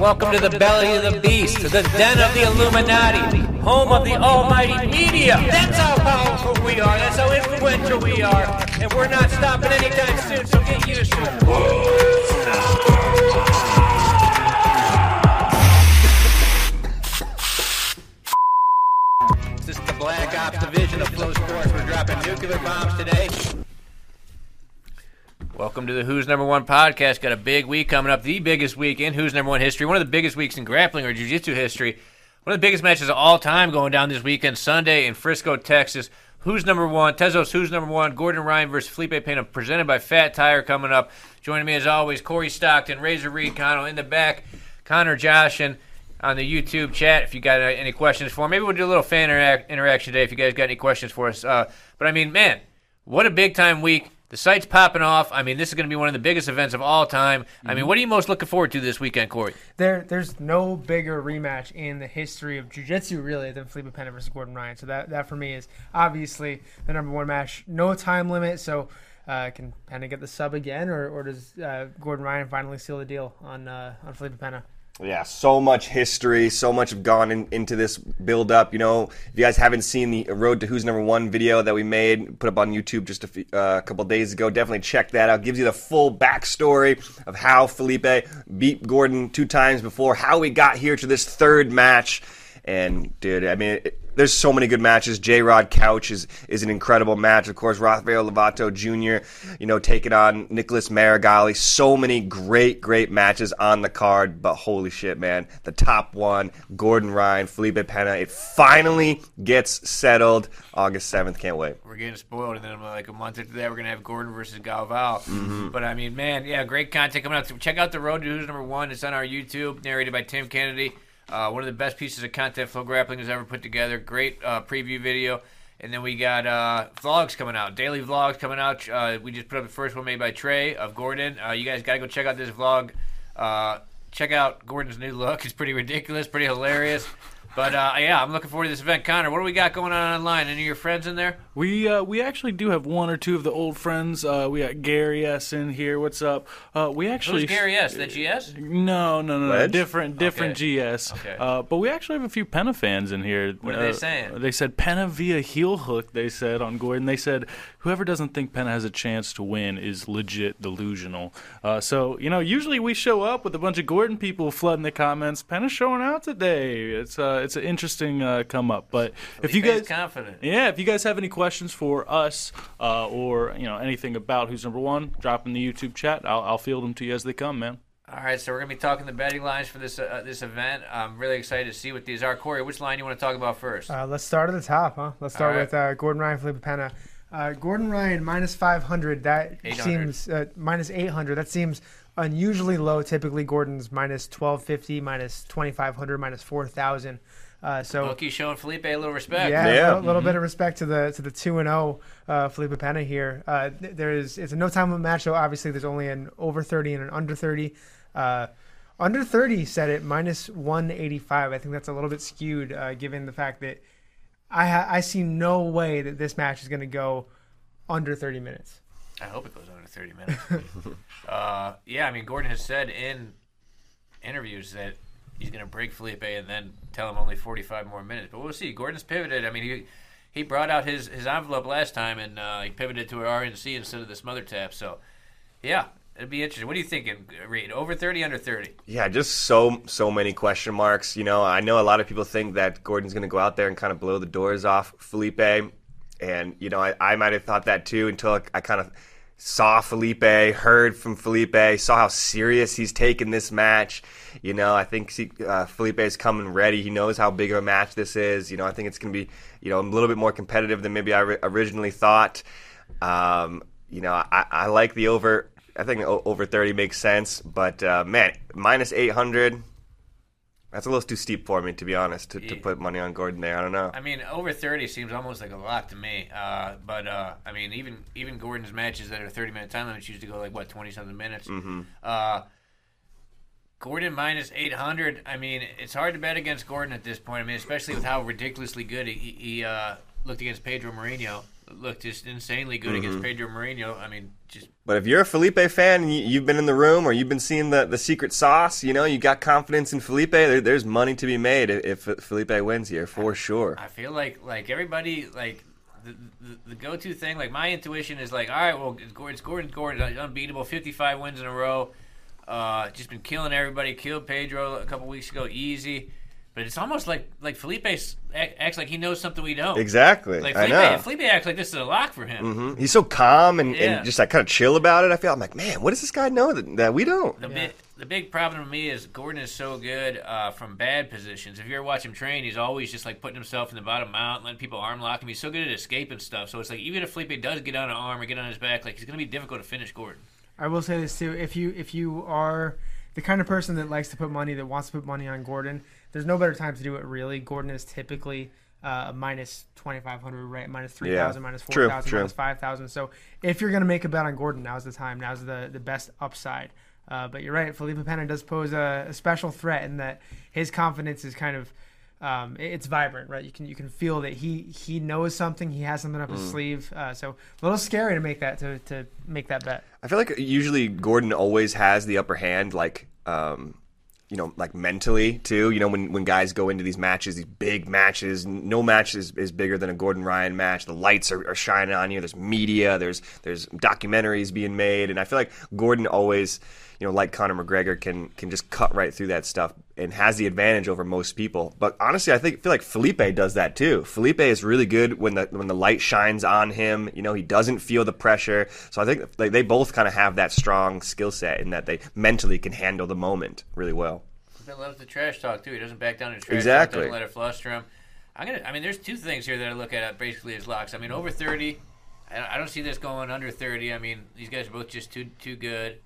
Welcome to the belly of the beast, to the den of the Illuminati, home of the almighty media. That's how powerful we are. That's how influential we are. And we're not stopping anytime soon, so get used to it. This is the Black Ops Division of FloSports. We're dropping nuclear bombs today. Welcome to the Who's Number One podcast. Got a big week coming up, the biggest week in Who's Number One history, one of the biggest weeks in grappling or jiu-jitsu history. One of the biggest matches of all time going down this weekend, Sunday in Frisco, Texas. Who's number one? Tezos, who's number one? Gordon Ryan versus Felipe Pena, presented by Fat Tire, coming up. Joining me as always, Corey Stockton, Razor Reed, Connell in the back, Connor Josh, and on the YouTube chat. If you got uh, any questions for him, maybe we'll do a little fan interac- interaction today. If you guys got any questions for us, uh, but I mean, man, what a big time week! The site's popping off. I mean, this is going to be one of the biggest events of all time. I mean, what are you most looking forward to this weekend, Corey? There, there's no bigger rematch in the history of jiu-jitsu really than Felipe Pena versus Gordon Ryan. So that, that for me is obviously the number one match. No time limit, so uh, can Pena get the sub again, or, or does uh, Gordon Ryan finally seal the deal on uh, on Felipe Pena? Yeah, so much history, so much have gone in, into this build up. You know, if you guys haven't seen the Road to Who's Number One video that we made, put up on YouTube just a uh, couple days ago, definitely check that out. Gives you the full backstory of how Felipe beat Gordon two times before, how we got here to this third match. And dude, I mean, it, there's so many good matches. J Rod Couch is is an incredible match. Of course, Rafael Lovato Jr. You know, taking on Nicholas Meregali. So many great, great matches on the card. But holy shit, man, the top one, Gordon Ryan, Felipe Pena. It finally gets settled August seventh. Can't wait. We're getting spoiled, and then uh, like a month after that, we're gonna have Gordon versus Galvao. Mm-hmm. But I mean, man, yeah, great content coming out. So check out the Road to Who's Number One. It's on our YouTube, narrated by Tim Kennedy. Uh, one of the best pieces of content FloGrappling has ever put together. Great uh, preview video. And then we got uh, vlogs coming out, daily vlogs coming out. Uh, we just put up the first one made by Trey of Gordon. Uh, you guys got to go check out this vlog. Uh, check out Gordon's new look. It's pretty ridiculous, pretty hilarious. But uh, yeah, I'm looking forward to this event. Connor, what do we got going on online? Any of your friends in there? We uh, we actually do have one or two of the old friends. Uh, we got Gary S in here. What's up? Uh, we actually Who's Gary S? That GS? No, no, no, no. Wedge? different, different Okay. GS. Okay. Uh, but we actually have a few Pena fans in here. What are they Uh, saying? They said Pena via heel hook. They said on Gordon. They said whoever doesn't think Pena has a chance to win is legit delusional. Uh, so you know, usually we show up with a bunch of Gordon people flooding the comments. Pena's showing out today. It's uh, it's an interesting uh, come up. But if you Felipe's guys confident. yeah, if you guys have any questions for us uh, or you know anything about who's number one, drop in the YouTube chat. I'll, I'll field them to you as they come, man. All right, so we're gonna be talking the betting lines for this uh, this event. I'm really excited to see what these are. Corey, which line you want to talk about first? Uh, let's start at the top, huh? Let's start All right. with uh, Gordon Ryan, Felipe Pena. Uh, Gordon Ryan minus 500. That 800. seems uh, minus 800. That seems unusually low. Typically, Gordon's minus 1250, minus 2500, minus 4000. Uh, so Loki showing Felipe a little respect. yeah, Yeah. a little, little bit of respect to the to the two and zero uh, Felipe Pena here. Uh, there is it's a no time limit match, so obviously there's only an over thirty and an under thirty. Uh, under thirty set it minus one eighty five. I think that's a little bit skewed uh, given the fact that I ha- I see no way that this match is going to go under thirty minutes. I hope it goes under 30 minutes. uh, yeah, I mean, Gordon has said in interviews that he's going to break Felipe and then tell him only 45 more minutes. But we'll see. Gordon's pivoted. I mean, he he brought out his, his envelope last time and uh, he pivoted to an RNC instead of the smother tap. So, yeah, it'd be interesting. What are you thinking, Reed? Over 30, under 30? Yeah, just so so many question marks. You know, I know a lot of people think that Gordon's going to go out there and kind of blow the doors off Felipe, and you know, I, I might have thought that too until I, I kind of saw Felipe, heard from Felipe, saw how serious he's taken this match. You know, I think uh, Felipe is coming ready. He knows how big of a match this is. You know, I think it's going to be you know a little bit more competitive than maybe I ri- originally thought. Um, you know, I, I like the over. I think over 30 makes sense, but uh, man, minus 800, that's a little too steep for me, to be honest, to, to put money on Gordon there. I don't know. I mean, over thirty seems almost like a lot to me. Uh, but uh, I mean, even even Gordon's matches that are thirty minute time limits used to go like what twenty something minutes. Mm-hmm. Uh, Gordon minus eight hundred. I mean, it's hard to bet against Gordon at this point. I mean, especially with how ridiculously good he, he uh, looked against Pedro Marinho looked just insanely good against Pedro Marinho. I mean, just But if you're a Felipe fan and you, you've been in the room or you've been seeing the, the secret sauce, you know, you got confidence in Felipe, there, there's money to be made if, if Felipe wins here, for sure. I feel like like everybody like the, the, the go-to thing. Like my intuition is like, all right, well, it's Gordon, it's Gordon, Gordon, unbeatable, 55 wins in a row. Uh, just been killing everybody. Killed Pedro a couple weeks ago, easy. But it's almost like like Felipe acts like he knows something we don't. Exactly. Like I Felipe, know. Felipe acts like this is a lock for him. Mhm. He's so calm and, Yeah. and just like kind of chill about it. I feel I'm like, man, what does this guy know that, that we don't? The big the big problem to me is Gordon is so good uh, from bad positions. If you ever watch him train, he's always just like putting himself in the bottom mount, letting people arm lock him. He's so good at escaping stuff. So it's like even if Felipe does get on an arm or get on his back, like he's gonna be difficult to finish Gordon. I will say this too: if you if you are the kind of person that likes to put money, that wants to put money on Gordon, there's no better time to do it. Really, Gordon is typically uh, minus twenty five hundred, right? 3,000, yeah. minus 4,000, minus 5,000. So if you're gonna make a bet on Gordon, now's the time. Now's the the best upside. Uh, but you're right, Felipe Pena does pose a, a special threat in that his confidence is kind of. Um, it- it's vibrant, right? You can you can feel that he he knows something. He has something up Mm. his sleeve. Uh, so a little scary to make that to, to make that bet. I feel like usually Gordon always has the upper hand, like um, you know, like mentally too. You know, when when guys go into these matches, these big matches, no match is, is bigger than a Gordon Ryan match. The lights are, are shining on you. There's media. There's there's documentaries being made, and I feel like Gordon always, you know, like Conor McGregor, can can just cut right through that stuff and has the advantage over most people. But honestly, I think feel like Felipe does that too. Felipe is really good when the when the light shines on him. You know, he doesn't feel the pressure. So I think like, they both kind of have that strong skill set in that they mentally can handle the moment really well. He loves the trash talk too. He doesn't back down to trash Exactly. talk. Doesn't let it fluster him. I'm gonna. I mean, there's two things here that I look at basically as locks. I mean, over 30. I don't see this going under 30. I mean, these guys are both just too too good.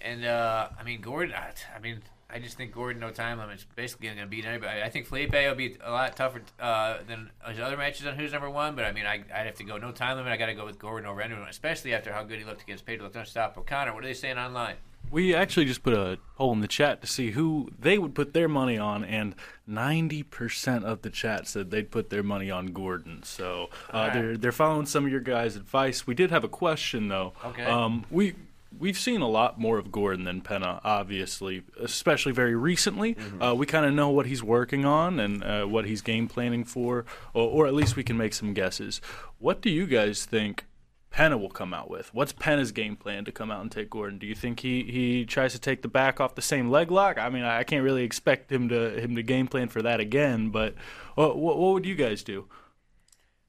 And uh, I mean, Gordon. I mean, I just think Gordon, no time limit, limits, basically going to beat anybody. I think Felipe will be a lot tougher uh, than his other matches on who's number one. But I mean, I, I'd have to go no time limit. I got to go with Gordon over anyone, especially after how good he looked against Pedro. Don't stop. O'Connor, what are they saying online? We actually just put a poll in the chat to see who they would put their money on, and 90% of the chat said they'd put their money on Gordon. So uh, Alright. they're they're following some of your guys' advice. We did have a question though. Okay. Um, we we've seen a lot more of Gordon than Pena, obviously, especially very recently. Uh, we kind of know what he's working on and uh, what he's game planning for, or, or at least we can make some guesses. What do you guys think? Pena will come out with? What's Pena's game plan to come out and take Gordon? Do you think he, he tries to take the back off the same leg lock? I mean, I can't really expect him to him to game plan for that again. But what what, what would you guys do?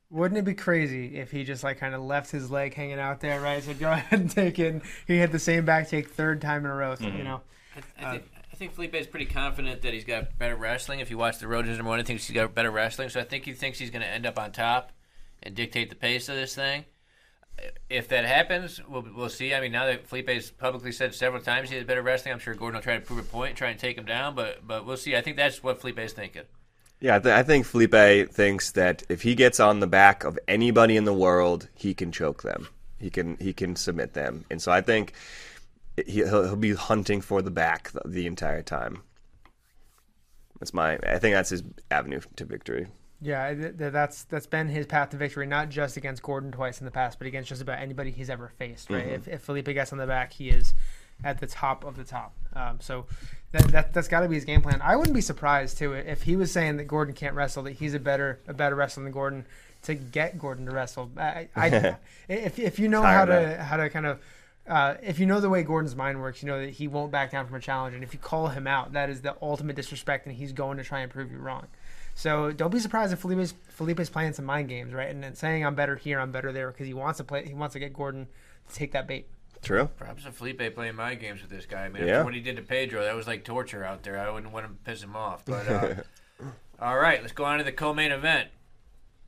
Wouldn't it be crazy if he just like kind of left his leg hanging out there, right? So go ahead and take it. and He had the same back take third time in a row. So, You mm-hmm. know, I, I, uh, think, I think Felipe is pretty confident that he's got better wrestling. If you watch the road to number one, I think he's got better wrestling. So I think he thinks he's going to end up on top and dictate the pace of this thing. If that happens, we'll, we'll see. I mean, now that Felipe's publicly said several times he has better wrestling, I'm sure Gordon will try to prove a point, try and take him down. But but we'll see. I think that's what Felipe's thinking. Yeah, I, th- I think Felipe thinks that if he gets on the back of anybody in the world, he can choke them. He can he can submit them, and so I think he, he'll, he'll be hunting for the back the, the entire time. That's my. I think that's his avenue to victory. yeah, th- th- that's that's been his path to victory, not just against Gordon twice in the past, but against just about anybody he's ever faced. Right? Mm-hmm. If, if Felipe gets on the back, he is at the top of the top. Um, so that, that that's got to be his game plan. I wouldn't be surprised too if he was saying that Gordon can't wrestle, that he's a better a better wrestler than Gordon to get Gordon to wrestle. I, I if if you know how to how to kind of uh, if you know the way Gordon's mind works, you know that he won't back down from a challenge. And if you call him out, that is the ultimate disrespect, and he's going to try and prove you wrong. So don't be surprised if Felipe's Felipe's playing some mind games, right? And then saying I'm better here, I'm better there, because he wants to play. He wants to get Gordon to take that bait. True. Perhaps if Felipe playing my games with this guy. I mean, Yeah. after what he did to Pedro, that was like torture out there. I wouldn't want to piss him off. But uh, all right, let's go on to the co-main event: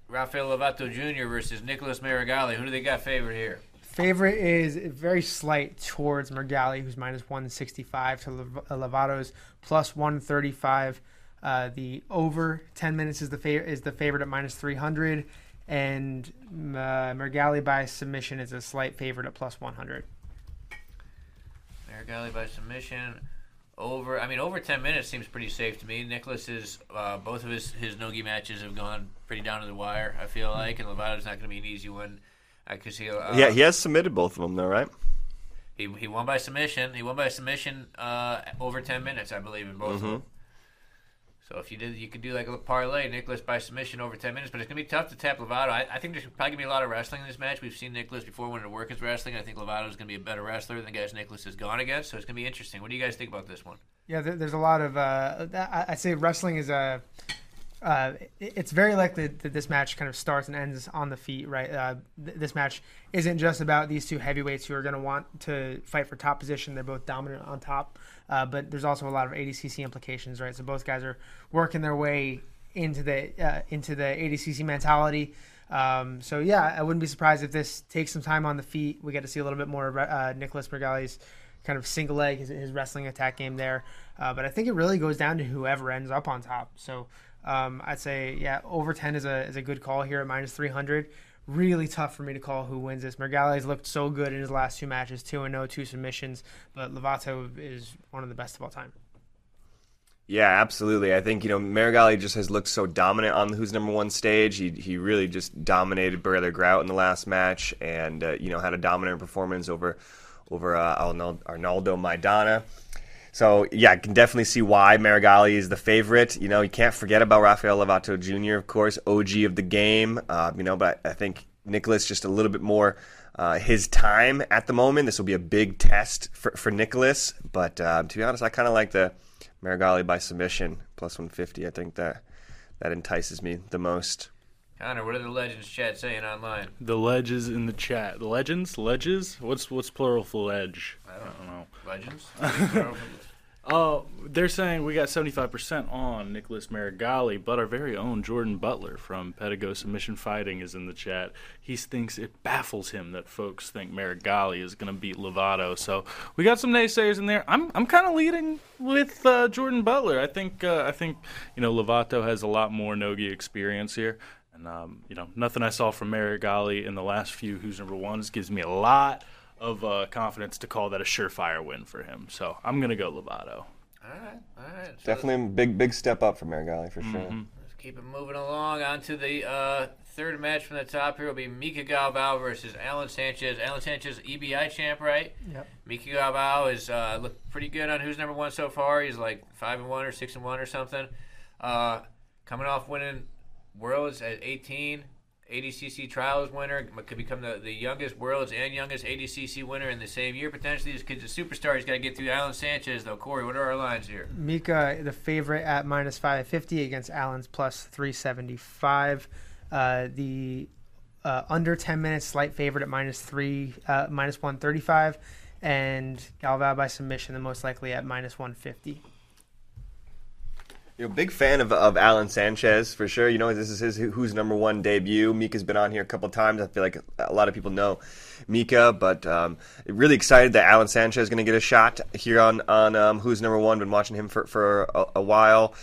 Rafael Lovato Jr. versus Nicholas Meregali. Who do they got favored here? Favorite is very slight towards Meregali, who's minus 165 to Lev- uh, Lovato's plus 135. Uh, the over 10 minutes is the fa- is the favorite at minus 300, and uh, Meregali by submission is a slight favorite at plus 100. Meregali by submission. over. I mean, over ten minutes seems pretty safe to me. Nicholas is uh, both of his his nogi matches have gone pretty down to the wire. I feel like, and Lovato's not going to be an easy one. I could see. Uh, yeah, he has submitted both of them though, right? He, he won by submission. He won by submission uh, over ten minutes, I believe, in both of them. So if you did, you could do like a parlay, Nicholas by submission over ten minutes. But it's gonna be tough to tap Lovato. I, I think there's probably gonna be a lot of wrestling in this match. We've seen Nicholas before when it work is wrestling. I think Lovato is gonna be a better wrestler than the guys Nicholas has gone against. So it's gonna be interesting. What do you guys think about this one? Yeah, there's a lot of. Uh, I- say wrestling is a. Uh, it's very likely that this match kind of starts and ends on the feet, right? Uh, th- this match isn't just about these two heavyweights who are going to want to fight for top position. They're both dominant on top, uh, but there's also a lot of ADCC implications, right? So both guys are working their way into the uh, into the ADCC mentality. Um, so yeah, I wouldn't be surprised if this takes some time on the feet. We get to see a little bit more of uh, Nicholas Meregali's kind of single leg, his, his wrestling attack game there. Uh, but I think it really goes down to whoever ends up on top. So um, I'd say, yeah, over 10 is a, is a good call here at minus 300. Really tough for me to call who wins this. Meregali's looked so good in his last two matches 2 and 0, two submissions, but Lovato is one of the best of all time. Yeah, absolutely. I think you know Meregali just has looked so dominant on Who's Number One stage. He he really just dominated Brother Grout in the last match, and uh, you know had a dominant performance over over uh, Arnaldo Maidana. So yeah, I can definitely see why Meregali is the favorite. You know, you can't forget about Rafael Lovato Jr. Of course, OG of the game. Uh, you know, but I think Nicholas just a little bit more. Uh, his time at the moment. This will be a big test for, for Nicholas. But uh, to be honest, I kind of like the Meregali by submission plus 150. I think that that entices me the most. Connor, what are the legends chat saying online? The ledges in the chat. The legends? Ledges? What's what's plural for ledge? I don't know. Legends. Oh, they're saying we got 75% on Nicholas Meregali, but our very own Jordan Butler from Pedigo Submission Fighting is in the chat. He thinks it baffles him that folks think Meregali is going to beat Lovato. So we got some naysayers in there. I'm I'm kind of leading with uh, Jordan Butler. I think uh, I think you know Lovato has a lot more nogi experience here. And um, you know, nothing I saw from Meregali in the last few Who's Number Ones gives me a lot of uh, confidence to call that a surefire win for him. So I'm gonna go Lovato. all right, all right. So Definitely a big big step up for Meregali for sure. Let's keep it moving along. On to the uh, third match from the top here will be Mika Galvao versus Alan Sanchez. Alan Sanchez, EBI champ, right? Yep. Mika Galvao is uh, looked pretty good on who's number one so far. He's like five and one or six and one or something. Uh, coming off winning Worlds at 18, ADCC Trials winner, could become the, the youngest Worlds and youngest ADCC winner in the same year potentially. This kid's a superstar. He's got to get through Alan Sanchez though. Corey, what are our lines here? Mika, the favorite at minus 550 against Alan's plus 375. Uh, the uh, under 10 minutes slight favorite at minus three, uh, minus 135, and Galvao by submission, the most likely at minus 150. You know, big fan of, of Alan Sanchez for sure. You know, this is his who's number one debut. Mika's been on here a couple times. I feel like a lot of people know Mika, but um, really excited that Alan Sanchez is going to get a shot here on on um, who's number one. Been watching him for for a, a while,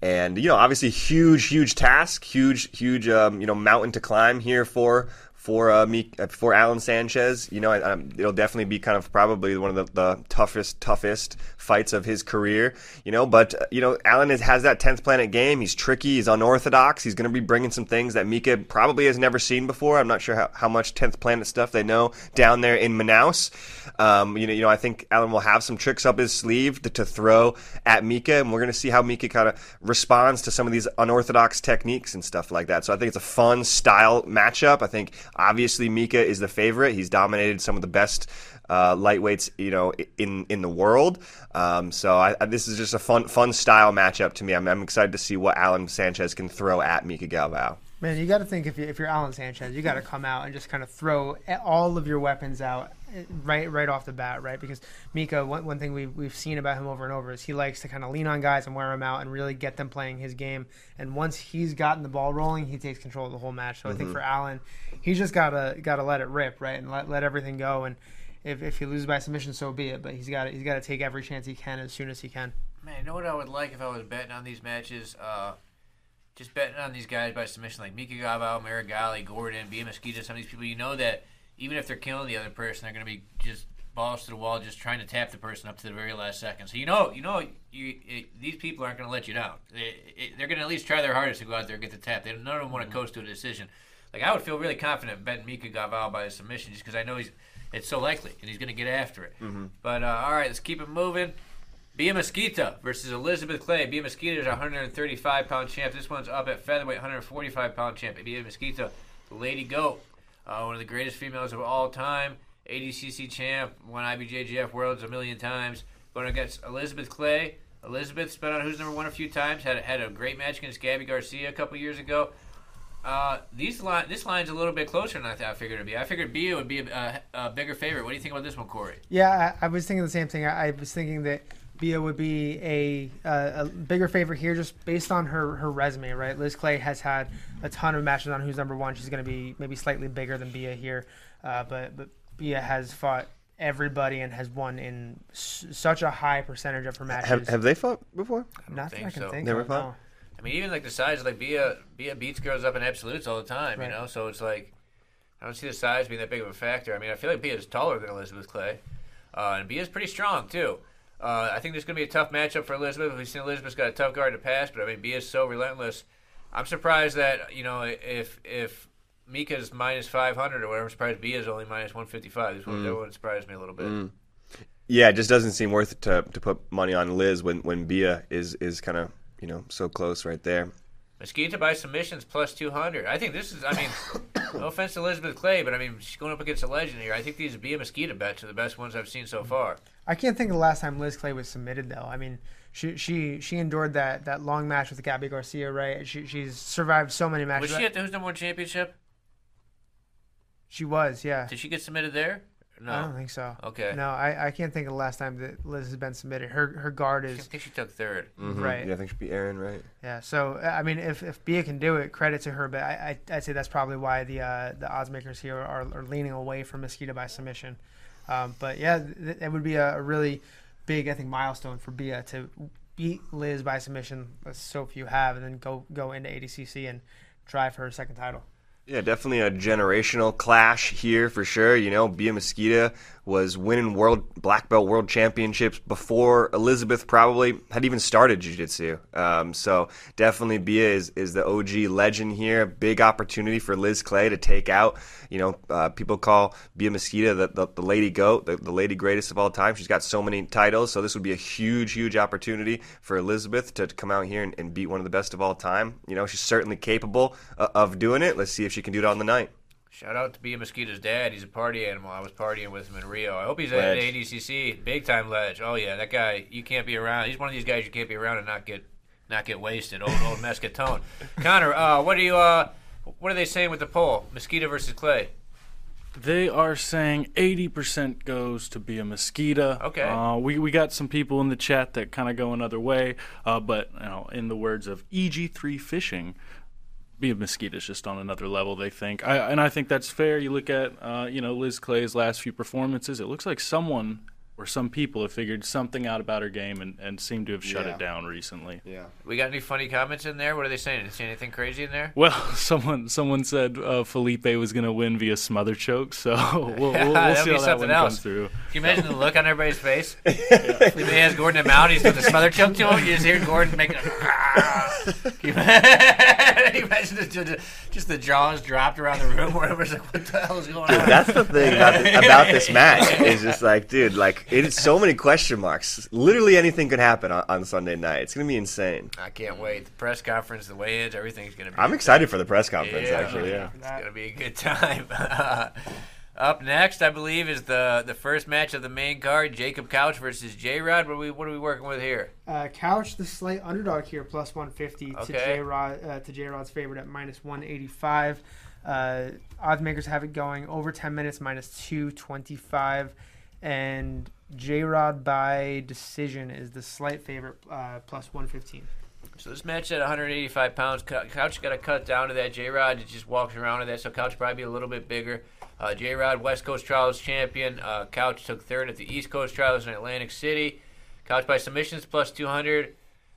and you know, obviously huge, huge task, huge, huge, um, you know, mountain to climb here for for uh, me uh, for Alan Sanchez. You know, I, I, it'll definitely be kind of probably one of the, the toughest toughest fights of his career. You know, but uh, you know, Alan is, has that tenth planet game. He's tricky. He's unorthodox. He's going to be bringing some things that Mika probably has never seen before. I'm not sure how, how much tenth planet stuff they know down there in Manaus. Um, you know, you know, I think Alan will have some tricks up his sleeve to, to throw at Mika, and we're going to see how Mika kind of responds to some of these unorthodox techniques and stuff like that. So I think it's a fun style matchup. I think obviously Mika is the favorite. He's dominated some of the best uh, lightweights, you know, in in the world. Um, so I, I, this is just a fun fun style matchup to me. I'm, I'm excited to see what Alan Sanchez can throw at Mika Galvao. Man, you got to think if, you, if you're Alan Sanchez, you got to come out and just kind of throw all of your weapons out eh, right right off the bat, right? Because Mika, one, one thing we've, we've seen about him over and over is he likes to kind of lean on guys and wear them out and really get them playing his game. And once he's gotten the ball rolling, he takes control of the whole match. So I think for Alan, he's just gotta gotta let it rip, right, and let let everything go. And if, if he loses by submission, so be it. But he's got he's got to take every chance he can as soon as he can. Man, you know what I would like if I was betting on these matches? Uh, just betting on these guys by submission, like Mika Galvao, Meregali, Gordon, Bia Mesquita, some of these people. You know that even if they're killing the other person, they're going to be just balls to the wall, just trying to tap the person up to the very last second. So you know, you know, you it, these people aren't going to let you down. They, they're going to at least try their hardest to go out there and get the tap. They, none of them want to coast to a decision. Like I would feel really confident betting Mika Galvao by a submission just because I know he's it's so likely and he's going to get after it. But uh, all right, let's keep it moving. Bia Mesquita versus Elizabeth Clay. Bia Mesquita is a 135 pound champ. This one's up at featherweight, 145 pound champ. Bia Mesquita, the Lady Goat, uh, one of the greatest females of all time. ADCC champ, won IBJJF Worlds a million times. Going against Elizabeth Clay. Elizabeth's been on Who's Number One a few times. Had had a great match against Gabi Garcia a couple years ago. Uh, these line, this line's a little bit closer than I thought I figured it'd be. I figured Bia would be a, a, a bigger favorite. What do you think about this one, Corey? Yeah, I, I was thinking the same thing. I, I was thinking that Bia would be a, uh, a bigger favorite here just based on her, her resume, right? Liz Clay has had a ton of matches on who's number one. She's going to be maybe slightly bigger than Bia here, uh, but but Bia has fought everybody and has won in s- such a high percentage of her matches. Have, have they fought before? Not that think I can so. think Never of. fought? no. I mean, even like the size, like Bia, Bia beats girls up in absolutes all the time, Right. you know. So it's like I don't see the size being that big of a factor. I mean, I feel like Bia is taller than Elizabeth Clay, uh, and is pretty strong too. Uh, I think there's going to be a tough matchup for Elizabeth. We've seen Elizabeth's got a tough guard to pass, but I mean, Bia's so relentless. I'm surprised that you know if if Mika's minus 500 or whatever, I'm surprised Bia's only minus 155. This one, that one surprised me a little bit. Yeah, it just doesn't seem worth it to, to put money on Liz when, when Bia is, is kind of, you know, so close right there. Mesquita by submissions plus 200. I think this is, I mean, no offense to Elizabeth Clay, but I mean, she's going up against a legend here. I think these Bia Mesquita bets are the best ones I've seen so far. I can't think of the last time Liz Clay was submitted though. I mean, she she she endured that, that long match with Gabi Garcia, right? She she's survived so many matches. Was she at the Who's Number One Championship? She was, yeah. Did she get submitted there? No. I don't think so. Okay. No, I, I can't think of the last time that Liz has been submitted. Her her guard is. I think she took third. right. Yeah, I think she'd be Aaron, right? Yeah. So I mean, if if Bia can do it, credit to her. But I, I I'd say that's probably why the uh, the odds makers here are, are leaning away from Mesquita by submission. Um, but yeah, th- it would be a, a really big I think milestone for Bia to beat Liz by submission. As so few have, and then go go into ADCC and try for her second title. Yeah, definitely a generational clash here for sure. You know, Bia Mesquita was winning world black belt world championships before Elizabeth probably had even started jiu-jitsu. Um, so definitely Bia is, is the OG legend here. Big opportunity for Liz Clay to take out. You know, uh, people call Bia Mesquita the, the, the lady goat, the, the lady greatest of all time. She's got so many titles, so this would be a huge, huge opportunity for Elizabeth to, come out here and, and beat one of the best of all time. You know, she's certainly capable uh, of doing it. Let's see if she can do it on the night. Shout out to Bia Mesquita's dad. He's a party animal. I was partying with him in Rio. I hope he's at ADCC. Big time ledge. Oh yeah, that guy. You can't be around. He's one of these guys you can't be around and not get not get wasted. Old old Mescatone. Connor, uh, what are you? Uh, what are they saying with the poll? Mesquita versus Clay. They are saying 80% goes to be a mosquito. Okay. Uh, we, we got some people in the chat that kind of go another way, uh, but you know, in the words of EG3 Fishing, be a mosquito is just on another level. They think, I, and I think that's fair. You look at uh, you know Liz Clay's last few performances. It looks like someone or some people have figured something out about her game and, and seem to have shut Yeah. it down recently. Yeah. We got any funny comments in there? What are they saying? Did they say anything crazy in there? Well, someone someone said uh, Felipe was going to win via smother choke, so we'll, we'll, we'll That'd see be how that something one else. comes through. Can you imagine the look on everybody's face? Felipe has Gordon him out. He's doing the smother choke to him. You just hear Gordon making a. Can you imagine just, the jaws dropped around the room where everyone's like, what the hell is going on? That's the thing about, about this match is just like, dude, like it's so many question marks. Literally anything could happen on, on Sunday night. It's gonna be insane. I can't wait. The press conference, the weigh-ins, everything's going to be. I'm excited for the press conference. Yeah. Actually, yeah. It's going to be a good time. Up next, I believe, is the the first match of the main card: Jacob Couch versus J Rod. What are we what are we working with here? Uh, Couch, the slight underdog here, plus 150 to J Rod uh, to J Rod's favorite at minus 185. Uh, odds makers have it going over 10 minutes, minus 225, and J Rod by decision is the slight favorite, uh, plus 115. So this match at 185 pounds, Couch got to cut down to that. J Rod just walks around to that, so Couch probably be a little bit bigger. Uh, J Rod, West Coast Trials champion. Uh, Couch took third at the East Coast Trials in Atlantic City. Couch by submissions plus 200.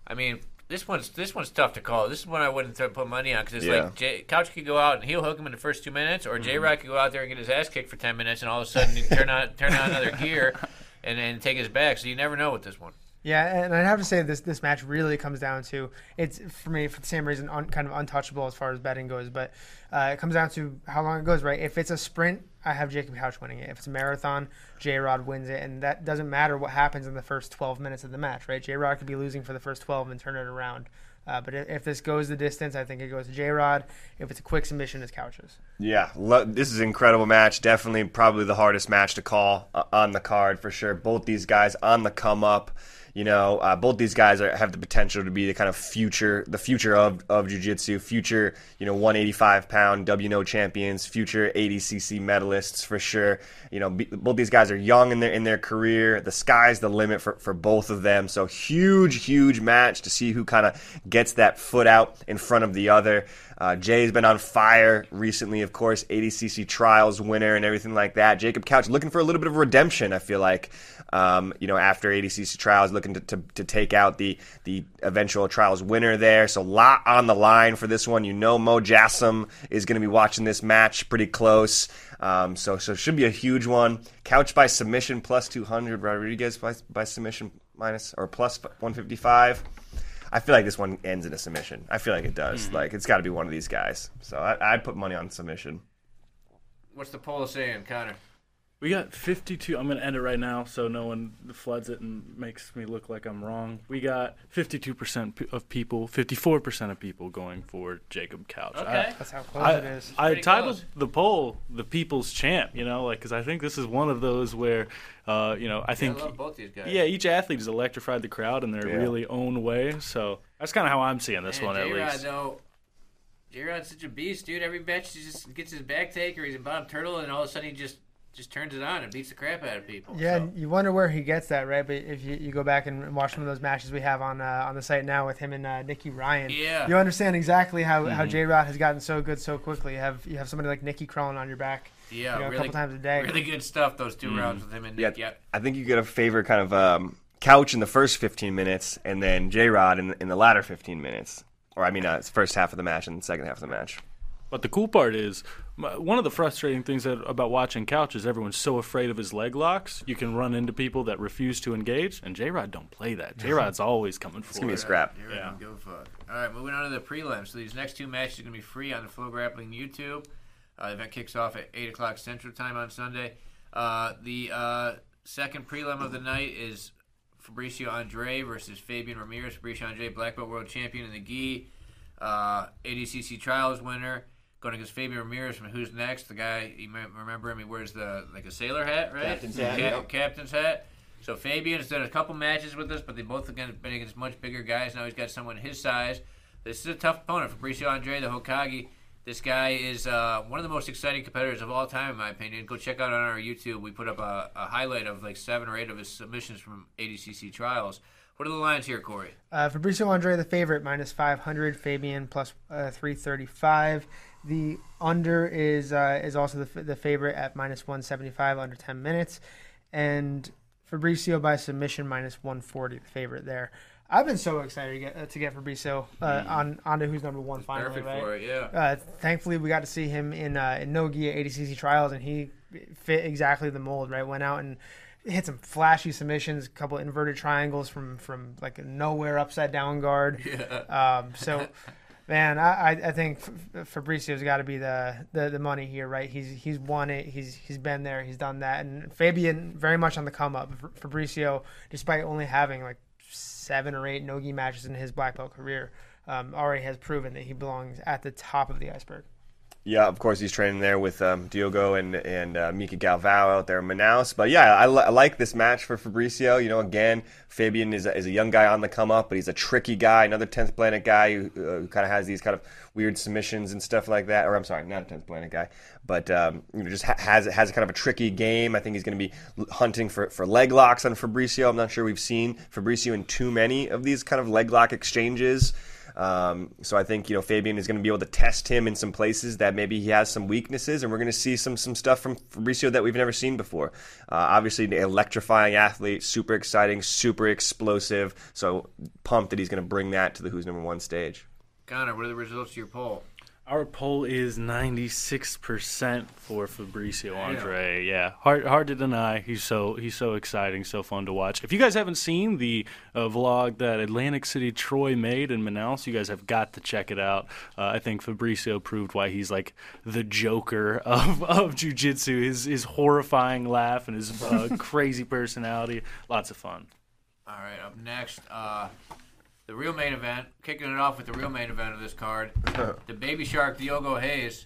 I mean, this one's this one's tough to call. This is one I wouldn't th- put money on because it's Yeah. like Jay, Couch could go out and he'll hook him in the first two minutes, or J Rod could go out there and get his ass kicked for ten minutes, and all of a sudden turn on turn on another gear and then take his back. So you never know with this one. Yeah, and I'd have to say this this match really comes down to it's for me for the same reason un, kind of untouchable as far as betting goes, but uh, it comes down to how long it goes, right? If it's a sprint, I have Jacob Couch winning it. If it's a marathon, J Rod wins it, and that doesn't matter what happens in the first 12 minutes of the match, right? J Rod could be losing for the first 12 and turn it around. Uh, but if, if this goes the distance, I think it goes to J Rod. If it's a quick submission, it's Couches. Yeah, lo- this is an incredible match. Definitely, probably the hardest match to call uh, on the card for sure. Both these guys on the come up. You know, uh, both these guys are, have the potential to be the kind of future, the future of of jiu-jitsu, future, you know, 185 pound WNO champions, future ADCC medalists for sure. You know, be, both these guys are young in their in their career. The sky's the limit for for both of them. So huge, huge match to see who kind of gets that foot out in front of the other. Uh, Jay's been on fire recently, of course, ADCC trials winner and everything like that. Jacob Couch looking for a little bit of redemption, I feel like. Um, you know, after ADCC trials, looking to, to, to take out the the eventual trials winner there. So, lot on the line for this one. You know, Mo Jassim is going to be watching this match pretty close. Um, so, so should be a huge one. Couch by submission plus 200. Rodriguez by, by submission minus or plus 155. I feel like this one ends in a submission. I feel like it does. Like it's got to be one of these guys. So I, I'd put money on submission. What's the poll saying, Connor? We got 52. I'm going to end it right now so no one floods it and makes me look like I'm wrong. We got 52% of people, 54% of people going for Jacob Couch. Okay. That's how close I, it is. I, I titled close. the poll "The People's Champ," you know, like because I think this is one of those where, uh, you know, I I think love both these guys. yeah, each athlete has electrified the crowd in their Yeah. really own way. So that's kind of how I'm seeing this Man, one at J-Rod, least. though, J-Rod's such a beast, dude. Every match he just gets his back take or he's in bottom turtle, and all of a sudden he just just turns it on and beats the crap out of people. Yeah, So, and you wonder where he gets that, right? But if you, you go back and watch some of those matches we have on uh, on the site now with him and uh, Nikki Ryan, Yeah. you understand exactly how, Mm-hmm. how J Rod has gotten so good so quickly. You have you have somebody like Nikki crawling on your back, yeah, you know, really, a couple times a day. really good stuff. Those 2 rounds with him and Yeah, Nick. Yeah, I think you get a favor kind of um, couch in the first 15 minutes, and then J Rod in, in the latter 15 minutes, or I mean, uh, it's first half of the match and the second half of the match. But the cool part is, one of the frustrating things that, about watching Couch is everyone's so afraid of his leg locks. You can run into people that refuse to engage, and J Rod don't play that. J Rod's always coming for It's gonna be a scrap. J-Rod Yeah. don't give a fuck. All right, moving on to the prelims. So these next two matches are going to be free on the FloGrappling YouTube. Uh, the event kicks off at 8 o'clock Central Time on Sunday. Uh, the uh, second prelim of the night is Fabricio Andre versus Fabian Ramirez. Fabricio Andre, black belt world champion in the gi, uh, ADCC trials winner, going against Fabian Ramirez from Who's Next. The guy, you might remember him. He wears the like a sailor hat, right? Captain's hat, Ca- yep. Captain's hat. So Fabian's done a couple matches with us, but they both have been against much bigger guys. Now he's got someone his size. This is a tough opponent. Fabricio Andre, the Hokage. This guy is uh, one of the most exciting competitors of all time, in my opinion. Go check out on our YouTube. We put up a, a highlight of like seven or eight of his submissions from ADCC trials. What are the lines here, Corey? Uh, Fabricio Andre, the favorite, minus 500. Fabian, plus, uh, 335. The under is uh, is also the, f- the favorite at minus 175, under 10 minutes. And Fabricio by submission, minus 140, the favorite there. I've been so excited to get, uh, to get Fabricio uh, on onto who's number one finally. Perfect right? for it, yeah. Uh, thankfully, we got to see him in uh, in Nogi at ADCC trials, and he fit exactly the mold. Right, went out and hit some flashy submissions, a couple inverted triangles from from like a nowhere upside down guard. Yeah. Um, so, man, I I think F- Fabricio's got to be the, the the money here, right? He's he's won it. He's he's been there. He's done that. And Fabian very much on the come up. F- Fabricio, despite only having like seven or eight nogi matches in his black belt career, um, already has proven that he belongs at the top of the iceberg. Yeah, of course he's training there with um, Diogo and and uh, Mika Galvao out there in Manaus. But yeah, I, li- I like this match for Fabricio. You know, again, Fabian is a, is a young guy on the come up, but he's a tricky guy, another tenth planet guy who, uh, who kind of has these kind of weird submissions and stuff like that. Or I'm sorry, not a tenth planet guy, but um, you know, just ha- has has kind of a tricky game. I think he's going to be hunting for for leg locks on Fabricio. I'm not sure we've seen Fabricio in too many of these kind of leg lock exchanges. Um, so I think you know Fabian is going to be able to test him in some places that maybe he has some weaknesses, and we're going to see some some stuff from Fabricio that we've never seen before. Uh, obviously, an electrifying athlete, super exciting, super explosive. So pumped that he's going to bring that to the Who's Number One stage. Connor, what are the results of your poll? Our poll is 96% for Fabricio Andre. Yeah, hard hard to deny. He's so he's so exciting, so fun to watch. If you guys haven't seen the uh, vlog that Atlantic City Troy made in Manaus, you guys have got to check it out. Uh, I think Fabricio proved why he's like the Joker of of jiu-jitsu. His his horrifying laugh and his uh, crazy personality. Lots of fun. All right, up next, uh, the real main event. Kicking it off with the real main event of this card. the Baby Shark Diogo Reis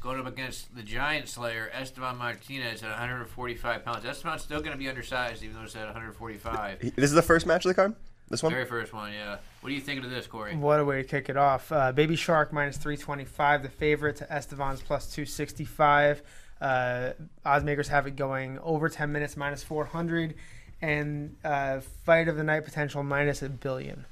going up against the Giant Slayer Esteban Martinez at 145 pounds. Esteban's still going to be undersized, even though it's at 145. This is the first match of the card. This one. Very first one, yeah. What are you thinking of this, Corey? What a way to kick it off. Uh, Baby Shark minus 325, the favorite to Esteban's plus 265. Uh, Oddsmakers have it going over 10 minutes minus 400. And uh, fight of the night potential minus a billion.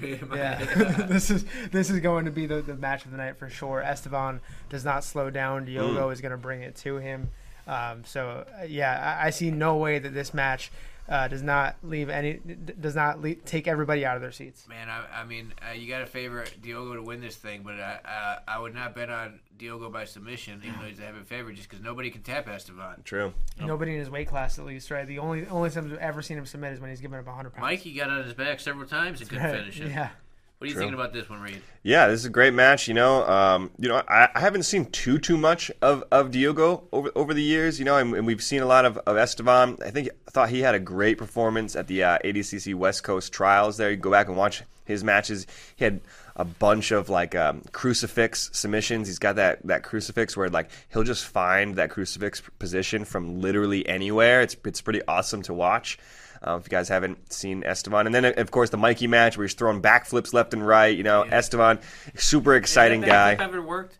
Yeah, this is this is going to be the, the match of the night for sure. Esteban does not slow down. Diogo is going to bring it to him. Um, so uh, yeah, I, I see no way that this match uh, does not leave any does not le- take everybody out of their seats. Man, I, I mean, uh, you got to favor Diogo to win this thing, but I, I, I would not bet on Diogo by submission, even though he's a heavy favorite, just because nobody can tap Esteban. True. Nobody in his weight class, at least, right? The only only time we've ever seen him submit is when he's given up 100 pounds. Mikey got on his back several times and couldn't Right, finish it. Yeah. What are you True. thinking about this one, Reed? Yeah, this is a great match. You know, um, you know, I, I haven't seen too too much of, of Diogo over over the years. You know, and, and we've seen a lot of, of Esteban. I think I thought he had a great performance at the uh, ADCC West Coast Trials. There, you go back and watch his matches. He had a bunch of like um, crucifix submissions. He's got that that crucifix where like he'll just find that crucifix position from literally anywhere. It's it's pretty awesome to watch. Uh, if you guys haven't seen Esteban, and then of course the Mikey match where he's throwing backflips left and right. You know, Esteban, super exciting Has that guy. backflip ever worked?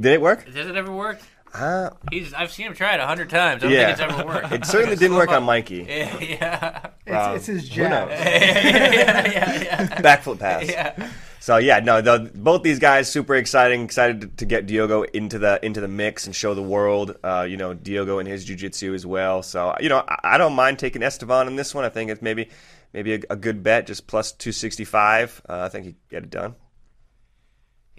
Did it work? Has it ever worked? Uh, He's. I've seen him try it a hundred times. I don't yeah, think it's ever worked. it certainly didn't work on Mikey. Yeah, yeah, It's, Wow. it's his Who jab. knows? yeah, yeah, Backflip pass. yeah. So yeah, no, the, both these guys super exciting, excited to, to get Diogo into the into the mix and show the world, uh, you know, Diogo and his jiu-jitsu as well. So you know, I, I don't mind taking Esteban in this one. I think it's maybe maybe a, a good bet, just plus two sixty five. Uh, I think he get it done.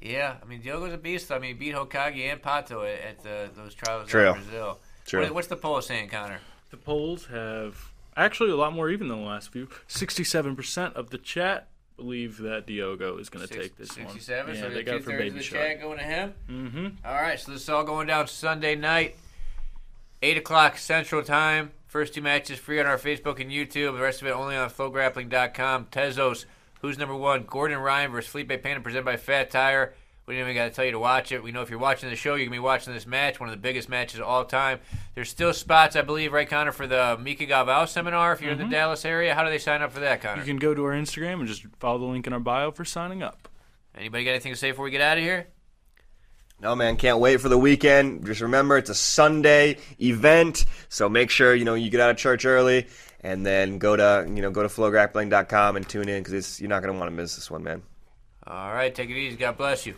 Yeah, I mean Diogo's a beast. I mean, beat Hokage and Pato at, at the, those trials True. in Brazil. True. What, what's the poll saying, Connor? The polls have actually a lot more even than the last few. Sixty-seven percent of the chat believe that Diogo is going to take this one. 67. Yeah, so they got two it for Baby of the Shark. going to him. Mm-hmm. All right, so this is all going down Sunday night, eight o'clock Central Time. First two matches free on our Facebook and YouTube. The rest of it only on FloGrappling.com. Tezos, who's number one? Gordon Ryan versus Felipe Pena, presented by Fat Tire. We didn't even got to tell you to watch it. We know if you're watching the show, you're gonna be watching this match, one of the biggest matches of all time. There's still spots, I believe, right, Connor, for the Mika Galvao seminar. If you're in the mm-hmm. Dallas area, how do they sign up for that, Connor? You can go to our Instagram and just follow the link in our bio for signing up. Anybody got anything to say before we get out of here? No man, can't wait for the weekend. Just remember, it's a Sunday event, so make sure you know you get out of church early, and then go to you know go to flograppling.com and tune in because you're not gonna want to miss this one, man. All right, take it easy. God bless you.